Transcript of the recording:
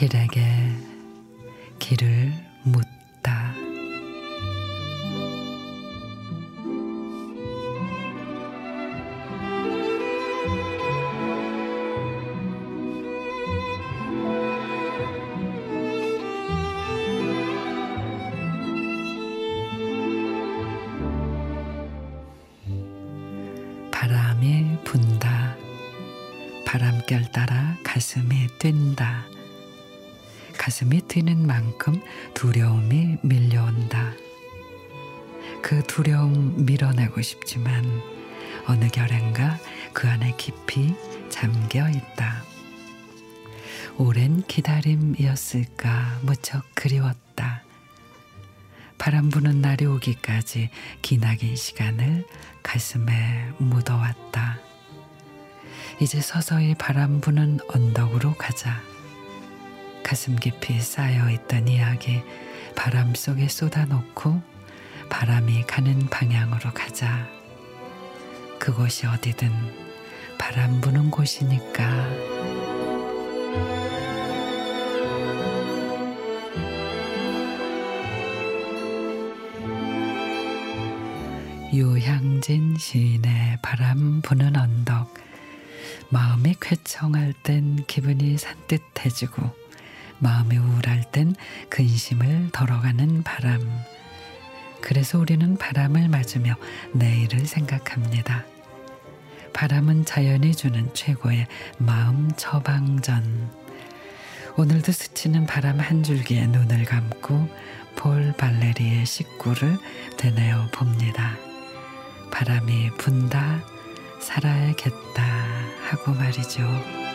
길에게 길을 묻 바람이 분다. 바람결 따라 가슴이 뛴다. 가슴이 뛰는 만큼 두려움이 밀려온다. 그 두려움 밀어내고 싶지만 어느 결엔가 그 안에 깊이 잠겨 있다. 오랜 기다림이었을까 무척 그리웠다. 바람 부는 날이 오기까지 기나긴 시간을 가슴에 묻어왔다. 이제 서서히 바람 부는 언덕으로 가자. 가슴 깊이 쌓여 있던 이야기 바람 속에 쏟아놓고 바람이 가는 방향으로 가자. 그곳이 어디든 바람 부는 곳이니까. 유향진 시인의 바람 부는 언덕 마음이 쾌청할 땐 기분이 산뜻해지고 마음이 우울할 땐 근심을 덜어가는 바람 그래서 우리는 바람을 맞으며 내일을 생각합니다. 바람은 자연이 주는 최고의 마음 처방전. 오늘도 스치는 바람 한 줄기에 눈을 감고 폴 발레리의 식구를 되뇌어 봅니다. 바람이 분다 살아야겠다 하고 말이죠.